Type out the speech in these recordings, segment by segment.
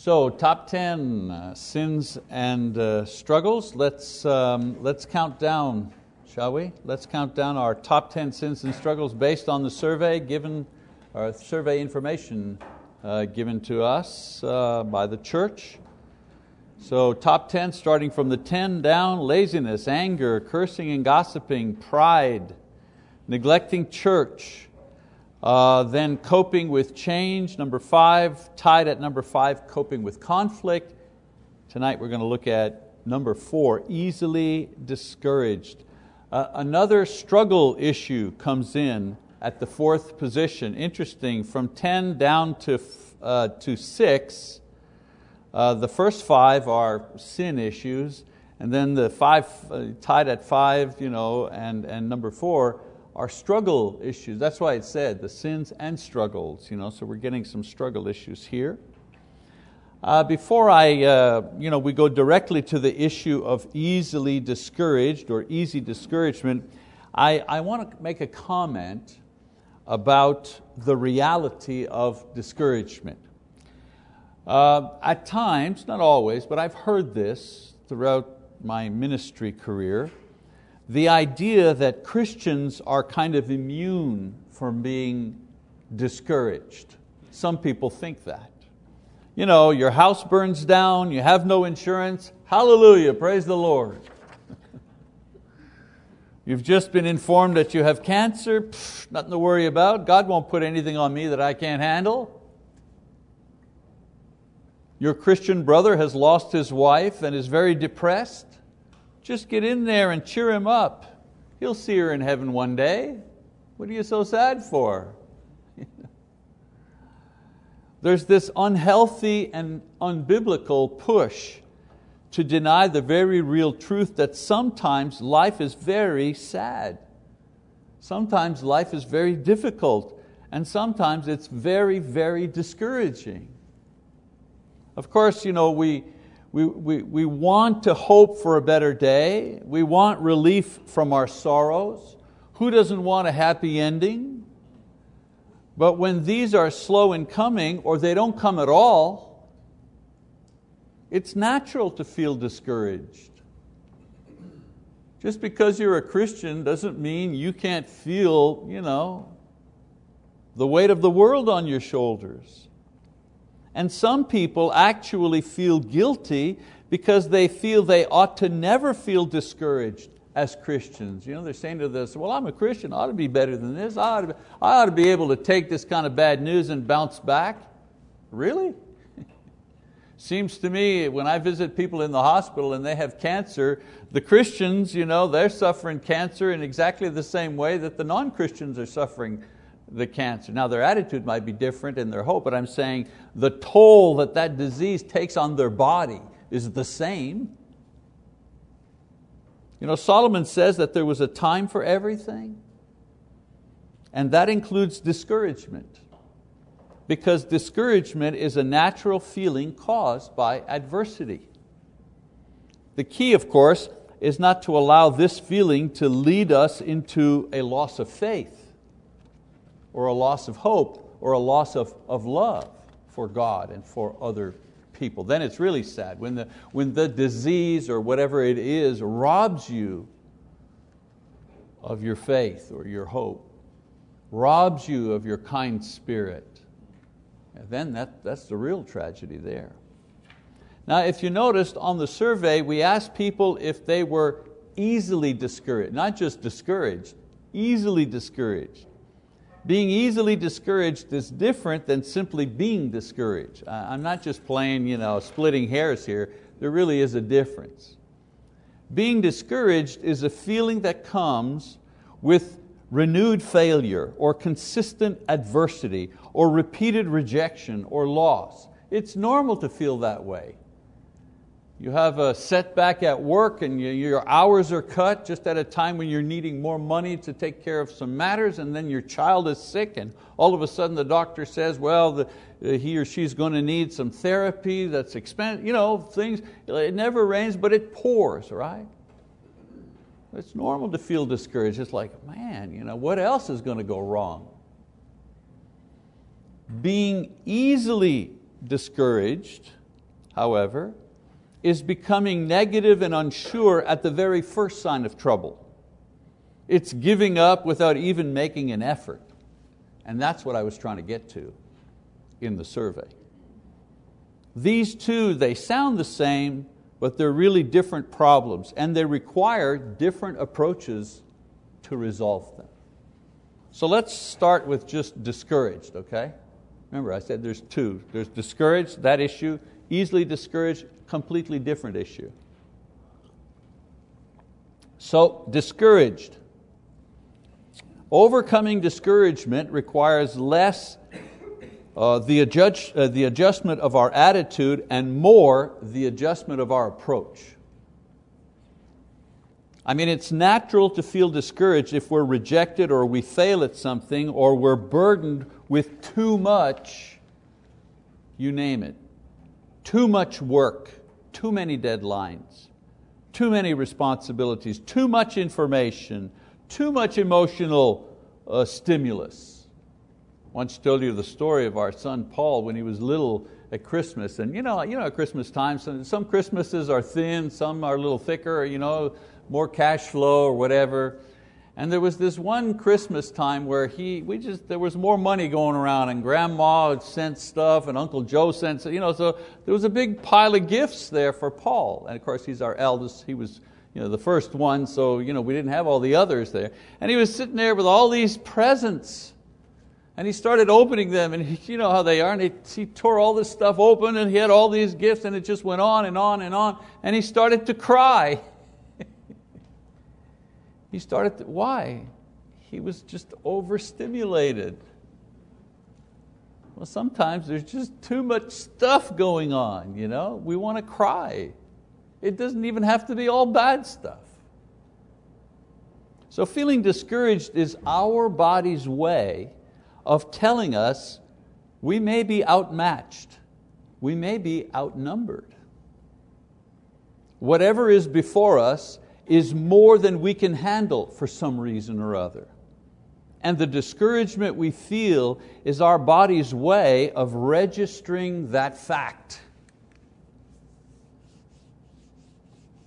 So, top 10 uh, sins and uh, struggles. Let's, um, let's count down, shall we? Let's count down our top 10 sins and struggles based on the survey given, our survey information uh, given to us uh, by the church. So, top 10, starting from the 10 down laziness, anger, cursing and gossiping, pride, neglecting church, uh, then coping with change, number five, tied at number five, coping with conflict. Tonight we're going to look at number four, easily discouraged. Uh, another struggle issue comes in at the fourth position. Interesting, from 10 down to, uh, to six, uh, the first five are sin issues, and then the five uh, tied at five, you know, and, and number four are struggle issues. That's why it said the sins and struggles. You know, so we're getting some struggle issues here. Uh, before I, uh, you know, we go directly to the issue of easily discouraged or easy discouragement, I, I want to make a comment about the reality of discouragement. Uh, at times, not always, but I've heard this throughout my ministry career, the idea that Christians are kind of immune from being discouraged. Some people think that. You know, your house burns down, you have no insurance, hallelujah, praise the Lord. You've just been informed that you have cancer, Pfft, nothing to worry about. God won't put anything on me that I can't handle. Your Christian brother has lost his wife and is very depressed. Just get in there and cheer him up. He'll see her in heaven one day. What are you so sad for? There's this unhealthy and unbiblical push to deny the very real truth that sometimes life is very sad. Sometimes life is very difficult, and sometimes it's very, very discouraging. Of course, you know, we, we, we, we want to hope for a better day. We want relief from our sorrows. Who doesn't want a happy ending? But when these are slow in coming or they don't come at all, it's natural to feel discouraged. Just because you're a Christian doesn't mean you can't feel you know, the weight of the world on your shoulders. And some people actually feel guilty because they feel they ought to never feel discouraged as Christians. You know, they're saying to this, well, I'm a Christian, I ought to be better than this. I ought, to be, I ought to be able to take this kind of bad news and bounce back. Really? Seems to me when I visit people in the hospital and they have cancer, the Christians, you know, they're suffering cancer in exactly the same way that the non-Christians are suffering the cancer. Now their attitude might be different in their hope, but I'm saying the toll that that disease takes on their body is the same. You know, Solomon says that there was a time for everything, and that includes discouragement. Because discouragement is a natural feeling caused by adversity. The key, of course, is not to allow this feeling to lead us into a loss of faith or a loss of hope or a loss of, of love for God and for other people. Then it's really sad when the, when the disease or whatever it is robs you of your faith or your hope, robs you of your kind spirit. And then that, that's the real tragedy there. Now, if you noticed on the survey, we asked people if they were easily discouraged, not just discouraged, easily discouraged. Being easily discouraged is different than simply being discouraged. I'm not just playing, you know, splitting hairs here. There really is a difference. Being discouraged is a feeling that comes with renewed failure or consistent adversity or repeated rejection or loss. It's normal to feel that way. You have a setback at work and you, your hours are cut just at a time when you're needing more money to take care of some matters and then your child is sick and all of a sudden the doctor says, well, the, uh, he or she's going to need some therapy that's expensive, you know, things, it never rains but it pours, right? It's normal to feel discouraged. It's like, man, you know, what else is going to go wrong? Being easily discouraged however, is becoming negative and unsure at the very first sign of trouble. It's giving up without even making an effort. And that's what I was trying to get to in the survey. These two, they sound the same, but they're really different problems and they require different approaches to resolve them. So let's start with just discouraged, okay? Remember, I said there's two. There's discouraged, that issue, easily discouraged, completely different issue. So, discouraged. Overcoming discouragement requires less uh, the, adjust, uh, the adjustment of our attitude and more the adjustment of our approach. I mean, it's natural to feel discouraged if we're rejected or we fail at something or we're burdened with too much, you name it. Too much work, too many deadlines, too many responsibilities, too much information, too much emotional uh, stimulus once told you the story of our son Paul when he was little at Christmas. And you know, you know at Christmas time, some, some Christmases are thin, some are a little thicker, you know, more cash flow or whatever. And there was this one Christmas time where he, we just, there was more money going around and grandma sent stuff and Uncle Joe sent, you know, so there was a big pile of gifts there for Paul. And of course he's our eldest, he was you know, the first one, so you know, we didn't have all the others there. And he was sitting there with all these presents. And he started opening them, and he, you know how they are, and he, he tore all this stuff open, and he had all these gifts, and it just went on and on and on, and he started to cry. he started to, why? He was just overstimulated. Well, sometimes there's just too much stuff going on, you know? We want to cry. It doesn't even have to be all bad stuff. So feeling discouraged is our body's way of telling us we may be outmatched, we may be outnumbered. Whatever is before us is more than we can handle for some reason or other. And the discouragement we feel is our body's way of registering that fact.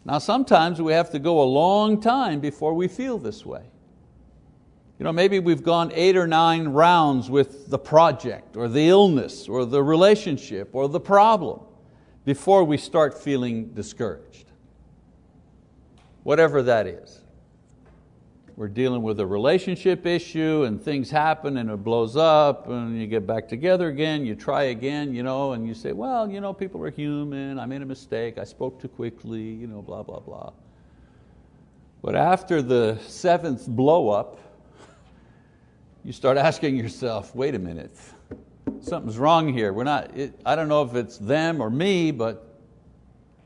Now, sometimes we have to go a long time before we feel this way. You know, maybe we've gone eight or nine rounds with the project or the illness or the relationship or the problem before we start feeling discouraged. Whatever that is. We're dealing with a relationship issue and things happen and it blows up and you get back together again, you try again, you know, and you say, well, you know, people are human, I made a mistake, I spoke too quickly, you know, blah, blah, blah. But after the seventh blow up, you start asking yourself, wait a minute, something's wrong here. We're not, it, I don't know if it's them or me, but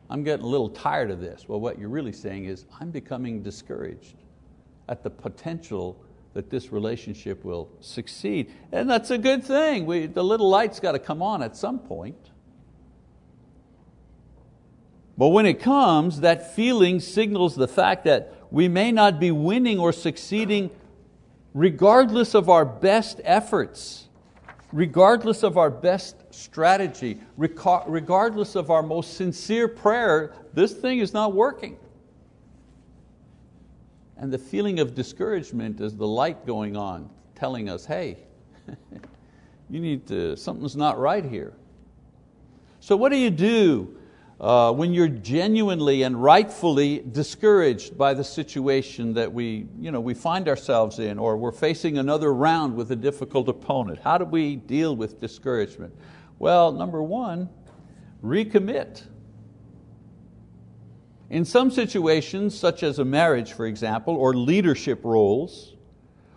I'm getting a little tired of this. Well, what you're really saying is, I'm becoming discouraged at the potential that this relationship will succeed. And that's a good thing. We, the little light's got to come on at some point. But when it comes, that feeling signals the fact that we may not be winning or succeeding regardless of our best efforts, regardless of our best strategy, regardless of our most sincere prayer, this thing is not working. And the feeling of discouragement is the light going on, telling us, hey, you need to, something's not right here. So what do you do uh, when you're genuinely and rightfully discouraged by the situation that we, you know, we find ourselves in, or we're facing another round with a difficult opponent. How do we deal with discouragement? Well, number one, recommit. In some situations, such as a marriage, for example, or leadership roles,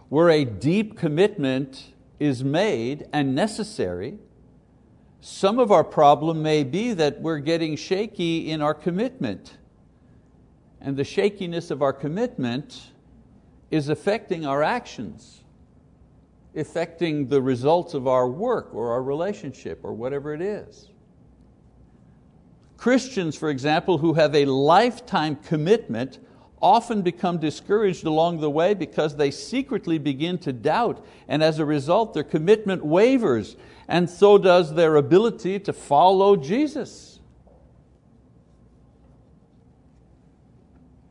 where a deep commitment is made and necessary, some of our problem may be that we're getting shaky in our commitment. And the shakiness of our commitment is affecting our actions, affecting the results of our work or our relationship or whatever it is. Christians, for example, who have a lifetime commitment often become discouraged along the way because they secretly begin to doubt, and as a result, their commitment wavers, and so does their ability to follow Jesus.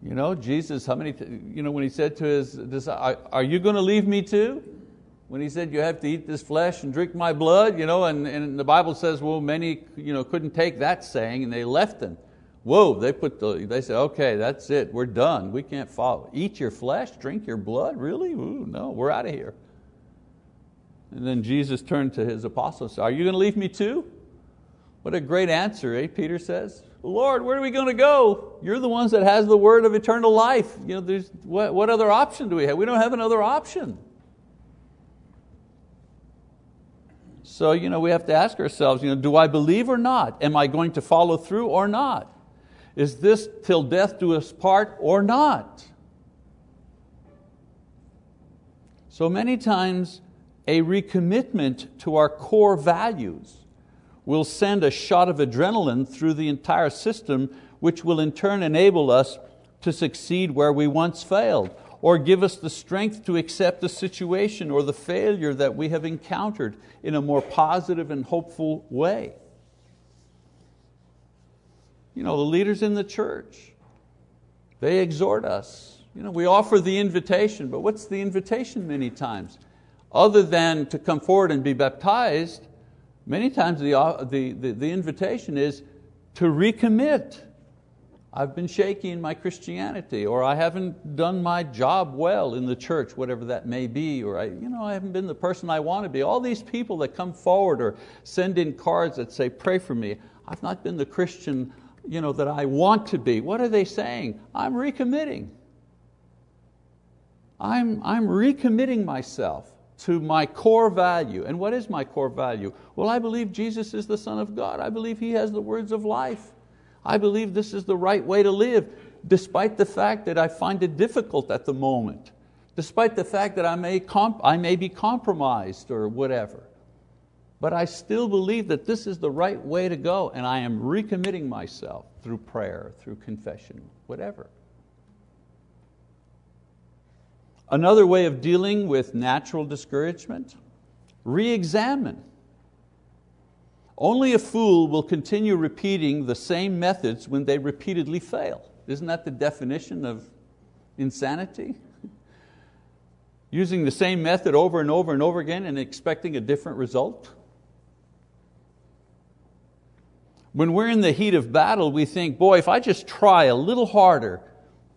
You know, Jesus, how many, you know, when He said to His disciples, Are you going to leave me too? When He said, You have to eat this flesh and drink my blood, you know, and, and the Bible says, Well, many you know, couldn't take that saying and they left Him. Whoa, they, put the, they said, okay, that's it, we're done, we can't follow. Eat your flesh, drink your blood, really? Ooh, no, we're out of here. And then Jesus turned to his apostles, said, are you going to leave me too? What a great answer, eh, Peter says. Lord, where are we going to go? You're the ones that has the word of eternal life. You know, there's, what, what other option do we have? We don't have another option. So you know, we have to ask ourselves, you know, do I believe or not? Am I going to follow through or not? Is this till death do us part or not? So many times a recommitment to our core values will send a shot of adrenaline through the entire system, which will in turn enable us to succeed where we once failed, or give us the strength to accept the situation or the failure that we have encountered in a more positive and hopeful way. You know, the leaders in the church, they exhort us. You know, we offer the invitation, but what's the invitation many times? Other than to come forward and be baptized, Many times the, uh, the, the, the invitation is to recommit. I've been shaky in my Christianity, or I haven't done my job well in the church, whatever that may be, or I, you know, I haven't been the person I want to be. All these people that come forward or send in cards that say, pray for me, I've not been the Christian you know, that I want to be. What are they saying? I'm recommitting. I'm, I'm recommitting myself to my core value. And what is my core value? Well, I believe Jesus is the Son of God. I believe He has the words of life. I believe this is the right way to live, despite the fact that I find it difficult at the moment, despite the fact that I may, comp- I may be compromised or whatever. But I still believe that this is the right way to go, and I am recommitting myself through prayer, through confession, whatever. Another way of dealing with natural discouragement, re-examine. Only a fool will continue repeating the same methods when they repeatedly fail. Isn't that the definition of insanity? Using the same method over and over and over again and expecting a different result? When we're in the heat of battle, we think, boy, if I just try a little harder,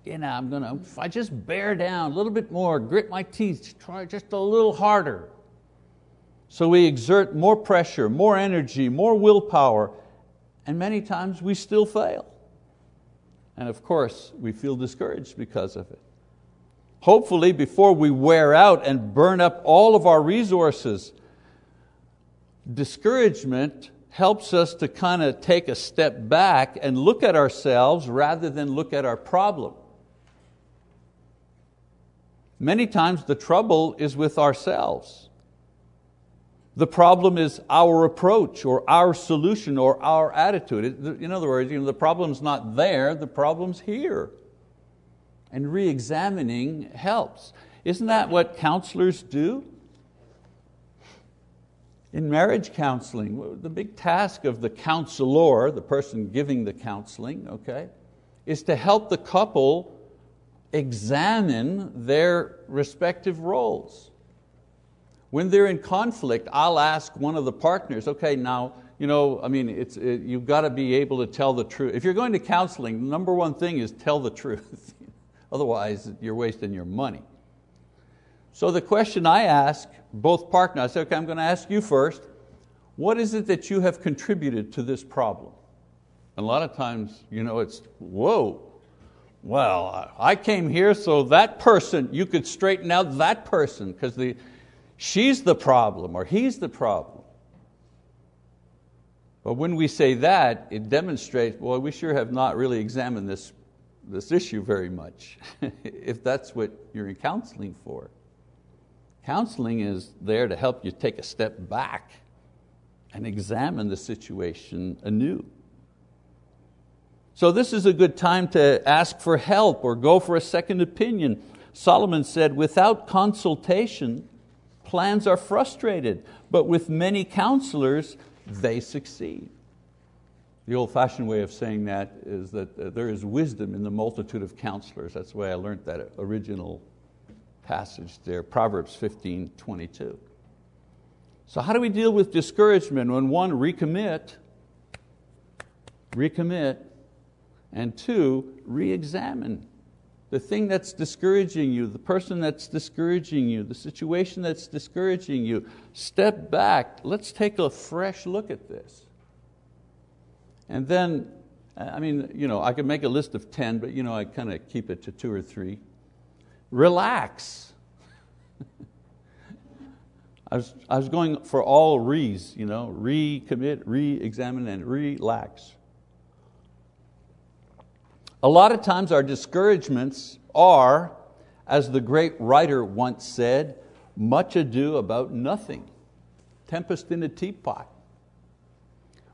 you know, I'm going to, if I just bear down a little bit more, grit my teeth, try just a little harder. So we exert more pressure, more energy, more willpower, and many times we still fail. And of course, we feel discouraged because of it. Hopefully, before we wear out and burn up all of our resources, discouragement helps us to kind of take a step back and look at ourselves rather than look at our problem. Many times the trouble is with ourselves. The problem is our approach or our solution or our attitude. In other words, you know, the problem's not there, the problem's here. And re-examining helps. Isn't that what counselors do? In marriage counseling, the big task of the counselor, the person giving the counseling, okay, is to help the couple examine their respective roles. When they're in conflict, I'll ask one of the partners, okay, now, you know, I mean, it's, it, you've got to be able to tell the truth. If you're going to counseling, the number one thing is tell the truth. Otherwise, you're wasting your money. So the question I ask both partners, I say, okay, I'm going to ask you first, what is it that you have contributed to this problem? And a lot of times, you know, it's, whoa, well, I came here so that person, you could straighten out that person because the, she's the problem or he's the problem. But when we say that, it demonstrates, boy, we sure have not really examined this, this issue very much, if that's what you're in counseling for. Counseling is there to help you take a step back and examine the situation anew. So this is a good time to ask for help or go for a second opinion. Solomon said, without consultation, plans are frustrated, but with many counselors, they succeed. The old fashioned way of saying that is that uh, there is wisdom in the multitude of counselors. That's the way I learned that original passage there, Proverbs 15, 22. So how do we deal with discouragement when one, recommit, recommit, and two, re-examine the thing that's discouraging you, the person that's discouraging you, the situation that's discouraging you. Step back, let's take a fresh look at this. And then, I mean, you know, I could make a list of 10, but you know, I kind of keep it to two or three. Relax. I was, I was going for all re's, you know, recommit, re-examine, and relax. A lot of times our discouragements are, as the great writer once said, much ado about nothing. Tempest in a teapot.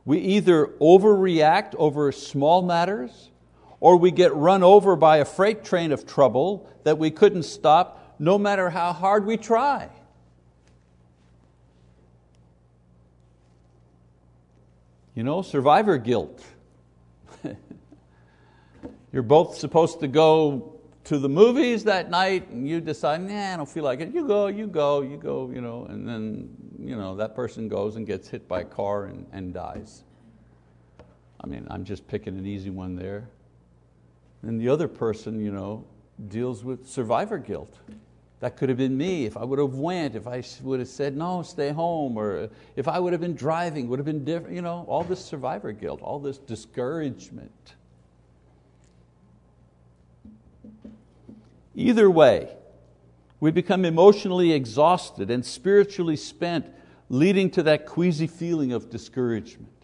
We either overreact over small matters, or we get run over by a freight train of trouble that we couldn't stop no matter how hard we try. You know, survivor guilt. You're both supposed to go to the movies that night and you decide, nah, I don't feel like it. You go, you go, you go, you know, and then you know, that person goes and gets hit by a car and, and dies. I mean, I'm just picking an easy one there. And the other person you know, deals with survivor guilt. That could have been me if I would have went, if I would have said, no, stay home, or if I would have been driving, would have been different. You know, all this survivor guilt, all this discouragement. Either way, we become emotionally exhausted and spiritually spent, leading to that queasy feeling of discouragement.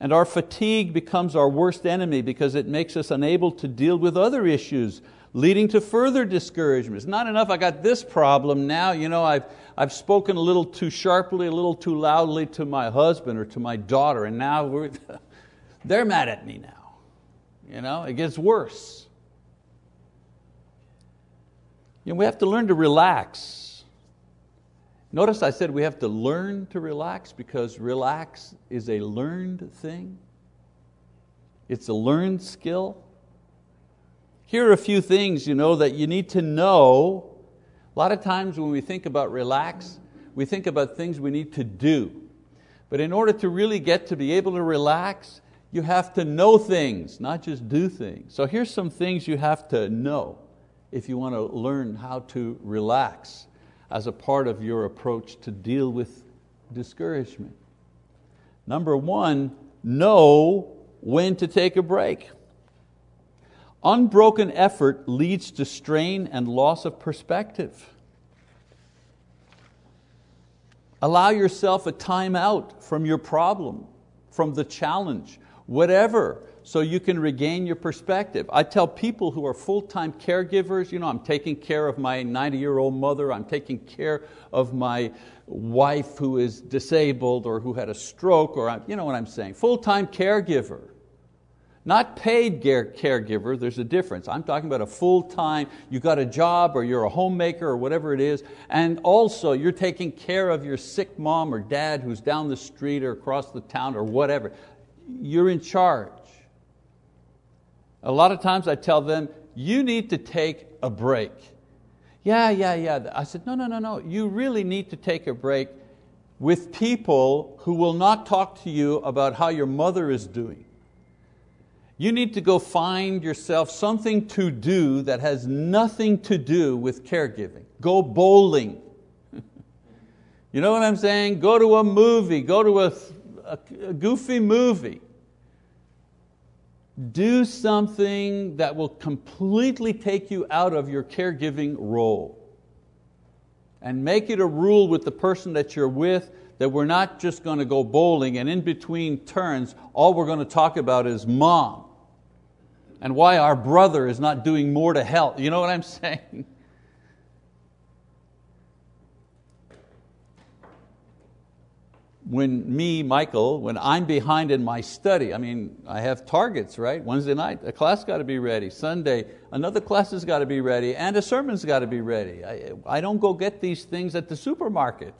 And our fatigue becomes our worst enemy because it makes us unable to deal with other issues, leading to further discouragement. It's not enough, I got this problem now, you know, I've, I've spoken a little too sharply, a little too loudly to my husband or to my daughter, and now they're mad at me now. You know, it gets worse. You know, we have to learn to relax. Notice I said we have to learn to relax because relax is a learned thing. It's a learned skill. Here are a few things you know, that you need to know. A lot of times when we think about relax, we think about things we need to do. But in order to really get to be able to relax, you have to know things, not just do things. So here's some things you have to know if you want to learn how to relax as a part of your approach to deal with discouragement. Number one, know when to take a break. Unbroken effort leads to strain and loss of perspective. Allow yourself a time out from your problem, from the challenge, whatever so you can regain your perspective. I tell people who are full-time caregivers, you know, I'm taking care of my 90-year-old mother, I'm taking care of my wife who is disabled or who had a stroke, or you know what I'm saying, full-time caregiver. Not paid caregiver, there's a difference. I'm talking about a full-time, you got a job or you're a homemaker or whatever it is, and also you're taking care of your sick mom or dad who's down the street or across the town or whatever. You're in charge. A lot of times I tell them, you need to take a break. Yeah, yeah, yeah. I said, no, no, no, no. You really need to take a break with people who will not talk to you about how your mother is doing. You need to go find yourself something to do that has nothing to do with caregiving. Go bowling. you know what I'm saying? Go to a movie, go to a, a, a goofy movie do something that will completely take you out of your caregiving role. And make it a rule with the person that you're with that we're not just going to go bowling and in between turns, all we're going to talk about is mom and why our brother is not doing more to help. You know what I'm saying? When me, Michael, when I'm behind in my study, I mean, I have targets, right? Wednesday night, a class got to be ready. Sunday, another class has got to be ready, and a sermon's got to be ready. I, I don't go get these things at the supermarket.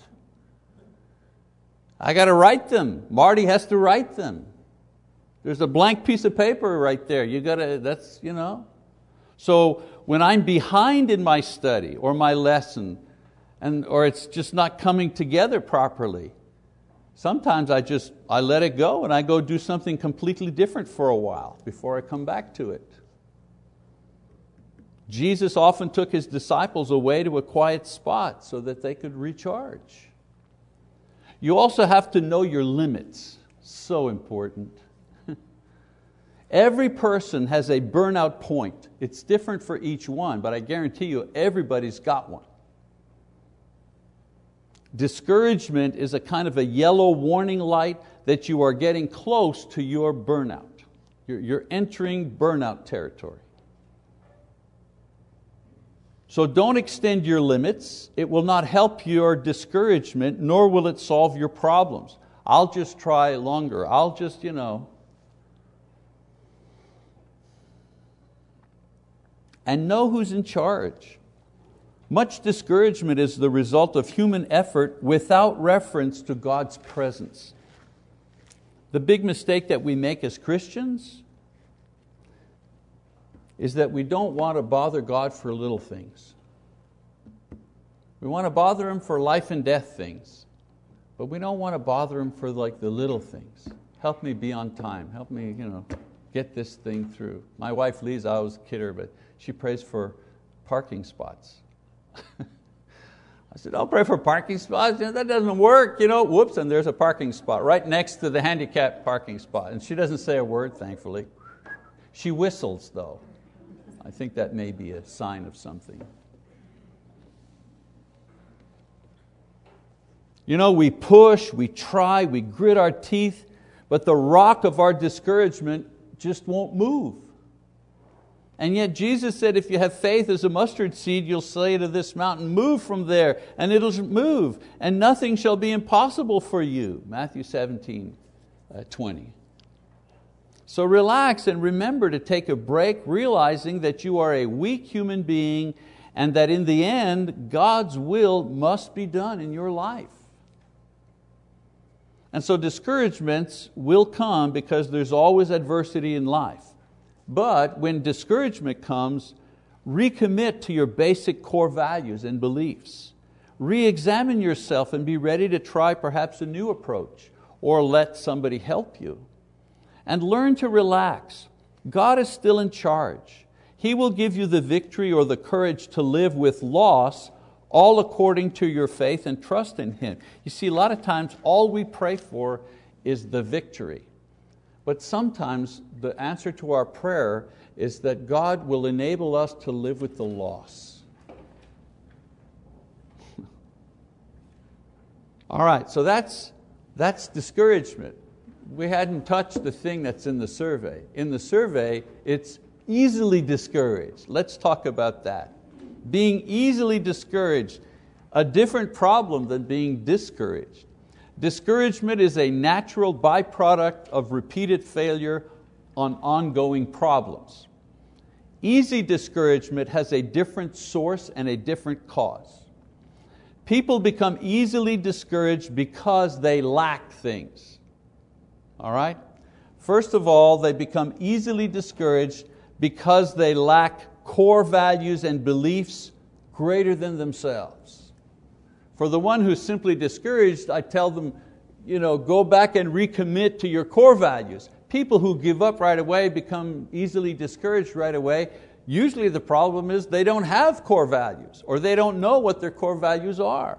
I got to write them. Marty has to write them. There's a blank piece of paper right there. You gotta, that's, you know. So when I'm behind in my study or my lesson, and, or it's just not coming together properly, sometimes I just I let it go and I go do something completely different for a while before I come back to it. Jesus often took His disciples away to a quiet spot so that they could recharge. You also have to know your limits, so important. Every person has a burnout point. It's different for each one, but I guarantee you everybody's got one. Discouragement is a kind of a yellow warning light that you are getting close to your burnout. You're, you're entering burnout territory. So don't extend your limits. It will not help your discouragement, nor will it solve your problems. I'll just try longer. I'll just, you know. And know who's in charge. Much discouragement is the result of human effort without reference to God's presence. The big mistake that we make as Christians is that we don't want to bother God for little things. We want to bother Him for life and death things, but we don't want to bother Him for like the little things. Help me be on time. Help me you know, get this thing through. My wife Lisa, I always kid her, but she prays for parking spots. I said, I'll pray for parking spots. That doesn't work. You know, whoops, and there's a parking spot right next to the handicapped parking spot. And she doesn't say a word, thankfully. She whistles, though. I think that may be a sign of something. You know, we push, we try, we grit our teeth, but the rock of our discouragement just won't move. And yet Jesus said, if you have faith as a mustard seed, you'll say to this mountain, move from there, and it'll move, and nothing shall be impossible for you. Matthew 17, uh, 20. So relax and remember to take a break, realizing that you are a weak human being and that in the end, God's will must be done in your life. And so discouragements will come because there's always adversity in life. But when discouragement comes, recommit to your basic core values and beliefs. Re examine yourself and be ready to try perhaps a new approach or let somebody help you and learn to relax. God is still in charge. He will give you the victory or the courage to live with loss, all according to your faith and trust in Him. You see, a lot of times all we pray for is the victory. But sometimes the answer to our prayer is that God will enable us to live with the loss. All right, so that's, that's discouragement we hadn't touched the thing that's in the survey. In the survey, it's easily discouraged. Let's talk about that. Being easily discouraged, a different problem than being discouraged. Discouragement is a natural byproduct of repeated failure on ongoing problems. Easy discouragement has a different source and a different cause. People become easily discouraged because they lack things. All right? First of all, they become easily discouraged because they lack core values and beliefs greater than themselves. For the one who's simply discouraged, I tell them, you know, go back and recommit to your core values. People who give up right away become easily discouraged right away. Usually the problem is they don't have core values or they don't know what their core values are.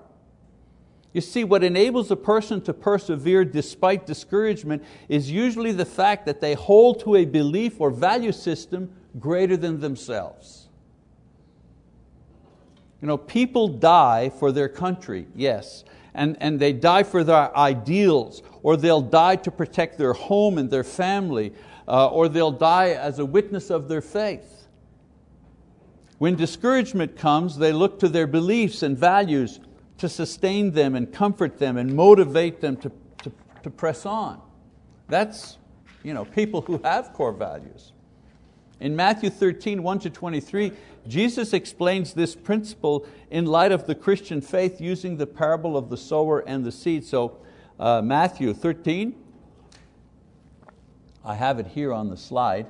You see, what enables a person to persevere despite discouragement is usually the fact that they hold to a belief or value system greater than themselves. You know, people die for their country, yes, and, and they die for their ideals, or they'll die to protect their home and their family, uh, or they'll die as a witness of their faith. When discouragement comes, they look to their beliefs and values to sustain them and comfort them and motivate them to, to, to press on. That's you know, people who have core values. In Matthew 13, 1 to 23, Jesus explains this principle in light of the Christian faith using the parable of the sower and the seed. So, uh, Matthew 13, I have it here on the slide.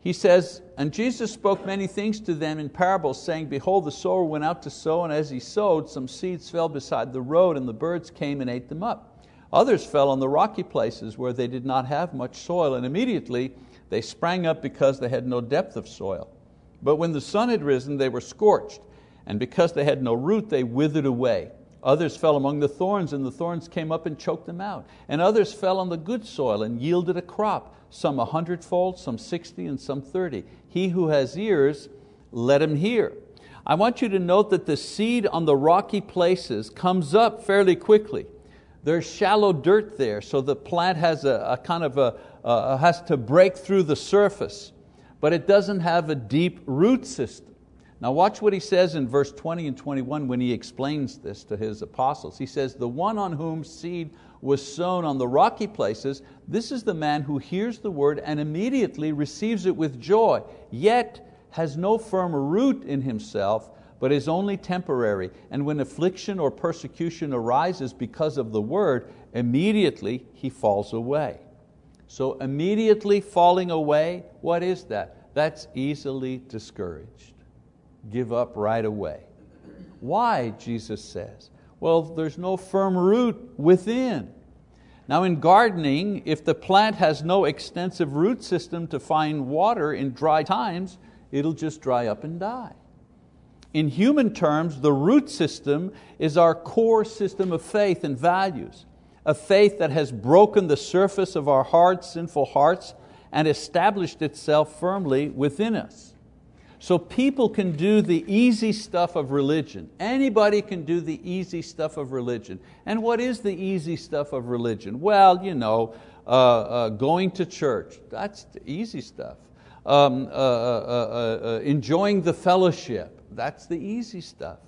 He says, And Jesus spoke many things to them in parables, saying, Behold, the sower went out to sow, and as he sowed, some seeds fell beside the road, and the birds came and ate them up. Others fell on the rocky places where they did not have much soil, and immediately they sprang up because they had no depth of soil. But when the sun had risen, they were scorched, and because they had no root, they withered away. Others fell among the thorns, and the thorns came up and choked them out. And others fell on the good soil and yielded a crop, some a hundredfold, some sixty, and some thirty. He who has ears, let him hear. I want you to note that the seed on the rocky places comes up fairly quickly. There's shallow dirt there, so the plant has a, a kind of a, uh, has to break through the surface, but it doesn't have a deep root system. Now watch what he says in verse 20 and 21 when he explains this to his apostles. He says, the one on whom seed was sown on the rocky places, this is the man who hears the word and immediately receives it with joy, yet has no firm root in himself, but is only temporary. And when affliction or persecution arises because of the word, immediately he falls away. So immediately falling away, what is that? That's easily discouraged. Give up right away. Why, Jesus says? Well, there's no firm root within. Now in gardening, if the plant has no extensive root system to find water in dry times, it'll just dry up and die. In human terms, the root system is our core system of faith and values a faith that has broken the surface of our hard, sinful hearts and established itself firmly within us. So people can do the easy stuff of religion. Anybody can do the easy stuff of religion. And what is the easy stuff of religion? Well, you know, uh, uh, going to church, that's the easy stuff. Um, uh, uh, uh, uh enjoying the fellowship, that's the easy stuff.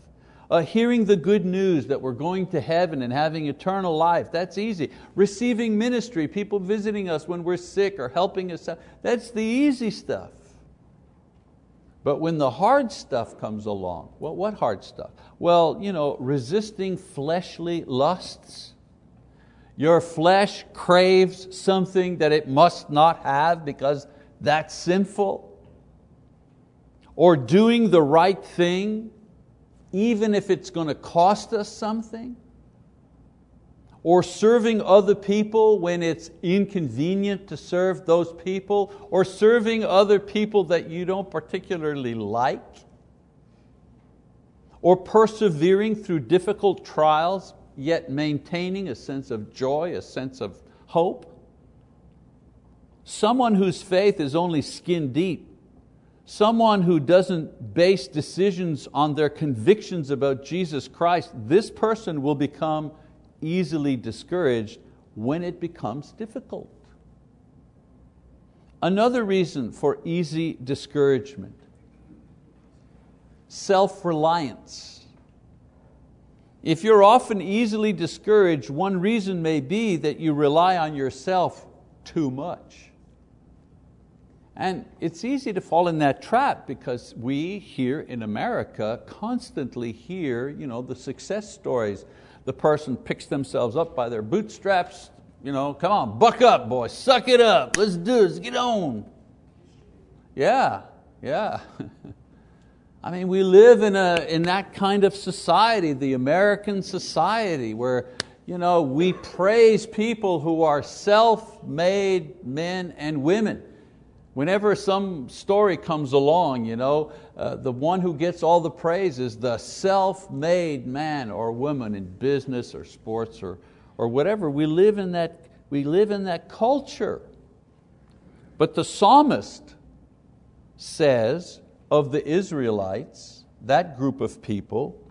Uh, hearing the good news that we're going to heaven and having eternal life, that's easy. Receiving ministry, people visiting us when we're sick or helping us out, that's the easy stuff. But when the hard stuff comes along, well, what hard stuff? Well, you know, resisting fleshly lusts. Your flesh craves something that it must not have because that's sinful. Or doing the right thing even if it's going to cost us something, or serving other people when it's inconvenient to serve those people, or serving other people that you don't particularly like, or persevering through difficult trials, yet maintaining a sense of joy, a sense of hope. Someone whose faith is only skin deep someone who doesn't base decisions on their convictions about Jesus Christ, this person will become easily discouraged when it becomes difficult. Another reason for easy discouragement, self-reliance. If you're often easily discouraged, one reason may be that you rely on yourself too much. And it's easy to fall in that trap because we here in America constantly hear you know, the success stories. The person picks themselves up by their bootstraps, you know, come on, buck up, boy, suck it up, let's do this, get on. Yeah, yeah. I mean, we live in, a, in that kind of society, the American society, where you know, we praise people who are self-made men and women. Whenever some story comes along, you know, uh, the one who gets all the praise is the self-made man or woman in business or sports or, or whatever. We live, in that, we live in that culture. But the psalmist says of the Israelites, that group of people,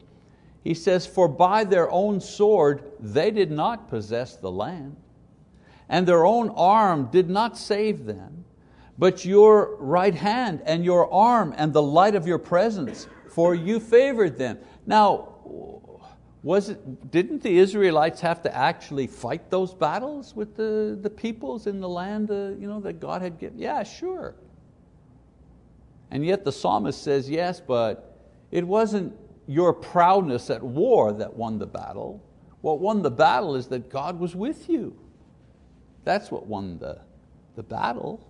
he says, For by their own sword they did not possess the land, and their own arm did not save them but your right hand and your arm and the light of your presence, for you favored them. Now, was it, didn't the Israelites have to actually fight those battles with the, the peoples in the land uh, you know, that God had given? Yeah, sure. And yet the psalmist says, yes, but it wasn't your proudness at war that won the battle. What won the battle is that God was with you. That's what won the, the battle.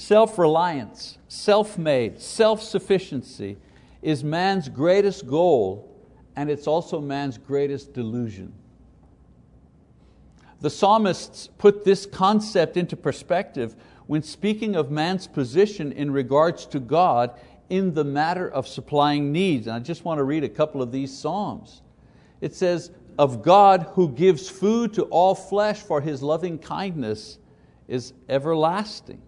Self reliance, self made, self sufficiency is man's greatest goal, and it's also man's greatest delusion. The psalmists put this concept into perspective when speaking of man's position in regards to God in the matter of supplying needs. And I just want to read a couple of these Psalms. It says, Of God who gives food to all flesh, for His loving kindness is everlasting.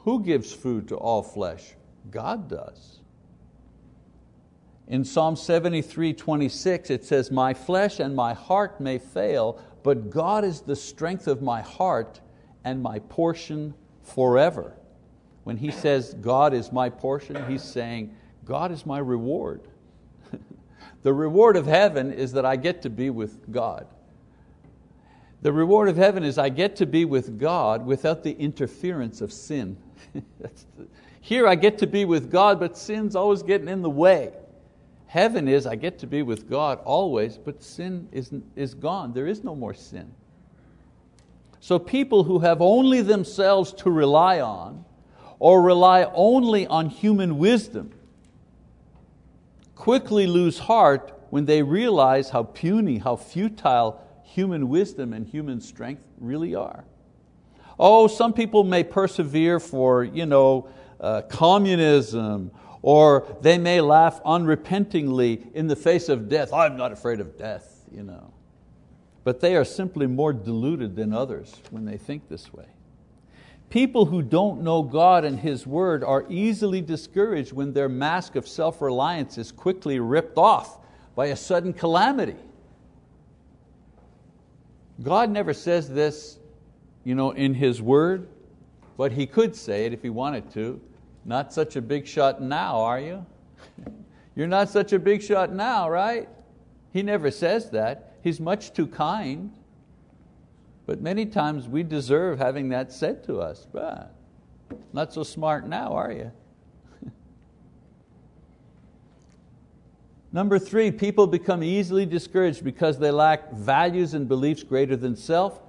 Who gives food to all flesh? God does. In Psalm 73, 26, it says, My flesh and my heart may fail, but God is the strength of my heart and my portion forever. When he says, God is my portion, he's saying, God is my reward. the reward of heaven is that I get to be with God. The reward of heaven is I get to be with God without the interference of sin. Here I get to be with God, but sin's always getting in the way. Heaven is I get to be with God always, but sin is, is gone. There is no more sin. So people who have only themselves to rely on, or rely only on human wisdom, quickly lose heart when they realize how puny, how futile human wisdom and human strength really are. Oh, some people may persevere for you know, uh, communism or they may laugh unrepentingly in the face of death. I'm not afraid of death. You know. But they are simply more deluded than others when they think this way. People who don't know God and His word are easily discouraged when their mask of self-reliance is quickly ripped off by a sudden calamity. God never says this you know, in His word, but He could say it if He wanted to. Not such a big shot now, are you? You're not such a big shot now, right? He never says that. He's much too kind. But many times we deserve having that said to us. But not so smart now, are you? Number three, people become easily discouraged because they lack values and beliefs greater than self.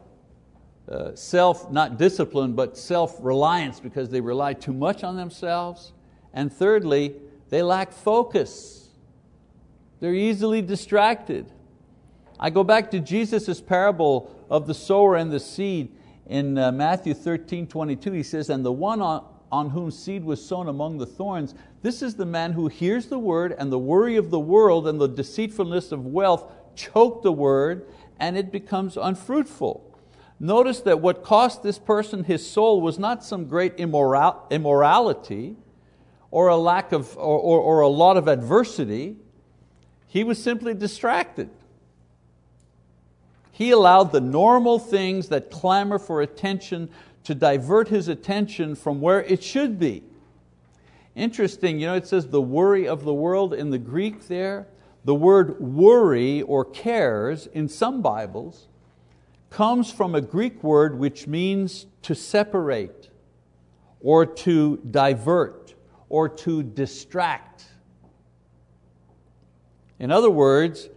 Uh, self, not discipline, but self-reliance because they rely too much on themselves. And thirdly, they lack focus. They're easily distracted. I go back to Jesus' parable of the sower and the seed in uh, Matthew 13, 22. He says, and the one on, on whom seed was sown among the thorns, this is the man who hears the word and the worry of the world and the deceitfulness of wealth choke the word and it becomes unfruitful. Notice that what cost this person his soul was not some great immoral, immorality or a lack of, or, or, or a lot of adversity. He was simply distracted. He allowed the normal things that clamor for attention to divert his attention from where it should be. Interesting, you know, it says the worry of the world in the Greek there. The word worry or cares in some Bibles comes from a Greek word which means to separate or to divert or to distract. In other words,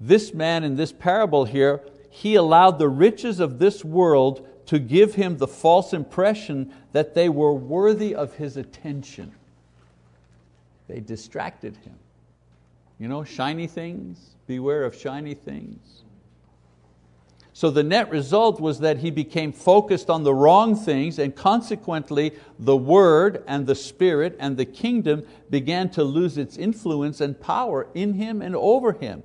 this man in this parable here, he allowed the riches of this world to give him the false impression that they were worthy of his attention. They distracted him. You know, shiny things, beware of shiny things. So the net result was that he became focused on the wrong things and consequently the Word and the Spirit and the kingdom began to lose its influence and power in him and over him.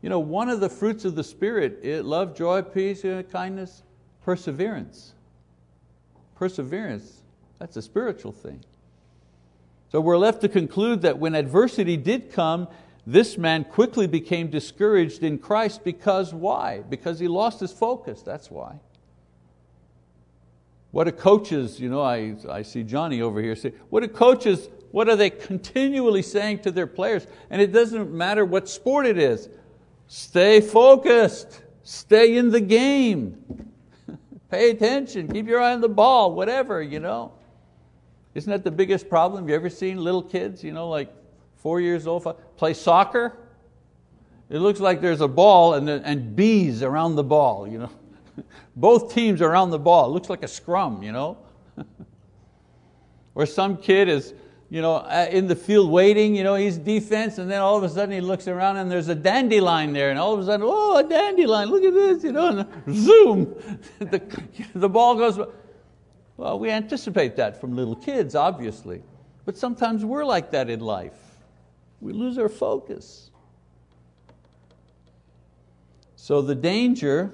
You know, one of the fruits of the Spirit, it, love, joy, peace, uh, kindness, perseverance. Perseverance, that's a spiritual thing. So we're left to conclude that when adversity did come, this man quickly became discouraged in Christ because why? Because he lost his focus, that's why. What do coaches, you know, I, I see Johnny over here say, what do coaches, what are they continually saying to their players? And it doesn't matter what sport it is. Stay focused, stay in the game, pay attention, keep your eye on the ball, whatever, you know. Isn't that the biggest problem? You ever seen little kids, you know, like four years old, play soccer. It looks like there's a ball and, and bees around the ball. You know? Both teams around the ball. It looks like a scrum. You know? or some kid is you know, uh, in the field waiting, you know, he's defense, and then all of a sudden he looks around and there's a dandelion there, and all of a sudden, oh, a dandelion, look at this, you know, and zoom, the, the ball goes. Well, we anticipate that from little kids, obviously, but sometimes we're like that in life. We lose our focus. So the danger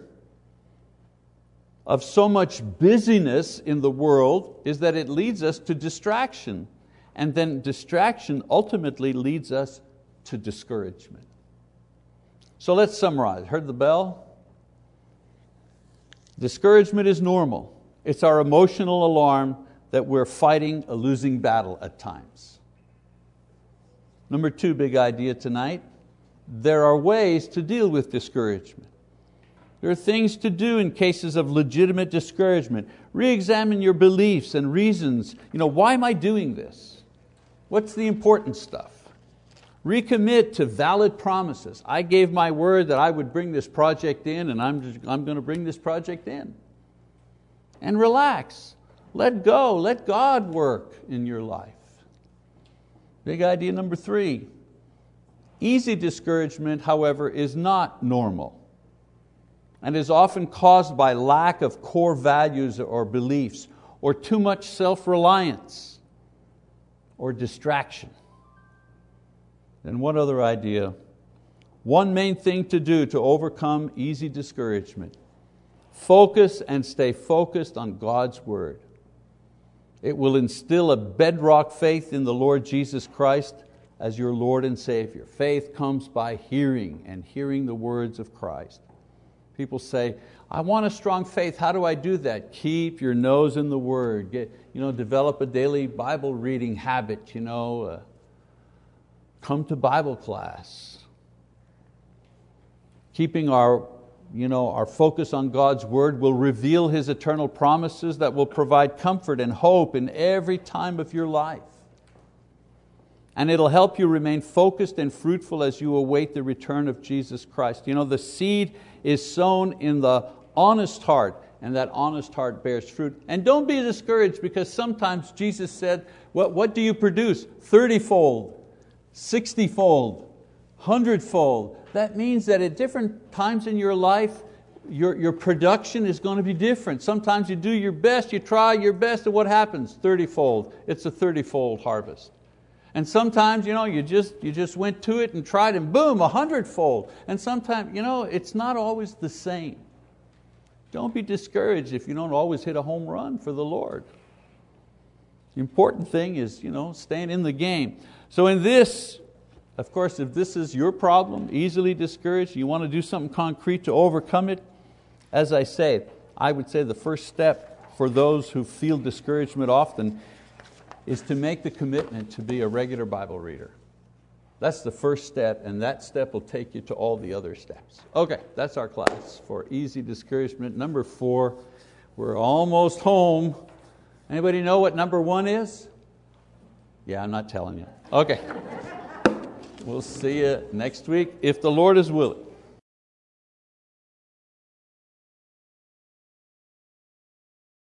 of so much busyness in the world is that it leads us to distraction and then distraction ultimately leads us to discouragement. So let's summarize. Heard the bell? Discouragement is normal. It's our emotional alarm that we're fighting a losing battle at times. Number two big idea tonight there are ways to deal with discouragement. There are things to do in cases of legitimate discouragement. Re examine your beliefs and reasons. You know, why am I doing this? What's the important stuff? Recommit to valid promises. I gave my word that I would bring this project in, and I'm, just, I'm going to bring this project in. And relax. Let go. Let God work in your life. Big idea number three. Easy discouragement, however, is not normal and is often caused by lack of core values or beliefs or too much self reliance or distraction. And one other idea one main thing to do to overcome easy discouragement focus and stay focused on God's Word. It will instill a bedrock faith in the Lord Jesus Christ as your Lord and Savior. Faith comes by hearing and hearing the words of Christ. People say, I want a strong faith. How do I do that? Keep your nose in the Word. Get, you know, develop a daily Bible reading habit. You know, uh, come to Bible class. Keeping our, you know, our focus on God's Word will reveal His eternal promises that will provide comfort and hope in every time of your life. And it'll help you remain focused and fruitful as you await the return of Jesus Christ. You know, the seed is sown in the honest heart, and that honest heart bears fruit. And don't be discouraged because sometimes Jesus said, What, what do you produce? 30 fold, 60 fold, 100 fold. That means that at different times in your life, your, your production is going to be different. Sometimes you do your best, you try your best, and what happens? 30 fold. It's a 30 fold harvest. And sometimes you, know, you, just, you just went to it and tried and boom, a hundredfold. And sometimes you know, it's not always the same. Don't be discouraged if you don't always hit a home run for the Lord. The important thing is you know, staying in the game. So in this, of course, if this is your problem, easily discouraged, you want to do something concrete to overcome it, as I say, I would say the first step for those who feel discouragement often is to make the commitment to be a regular Bible reader. That's the first step, and that step will take you to all the other steps. Okay, that's our class for easy discouragement. Number four, we're almost home. Anybody know what number one is? Yeah, I'm not telling you. Okay. We'll see you next week if the Lord is willing.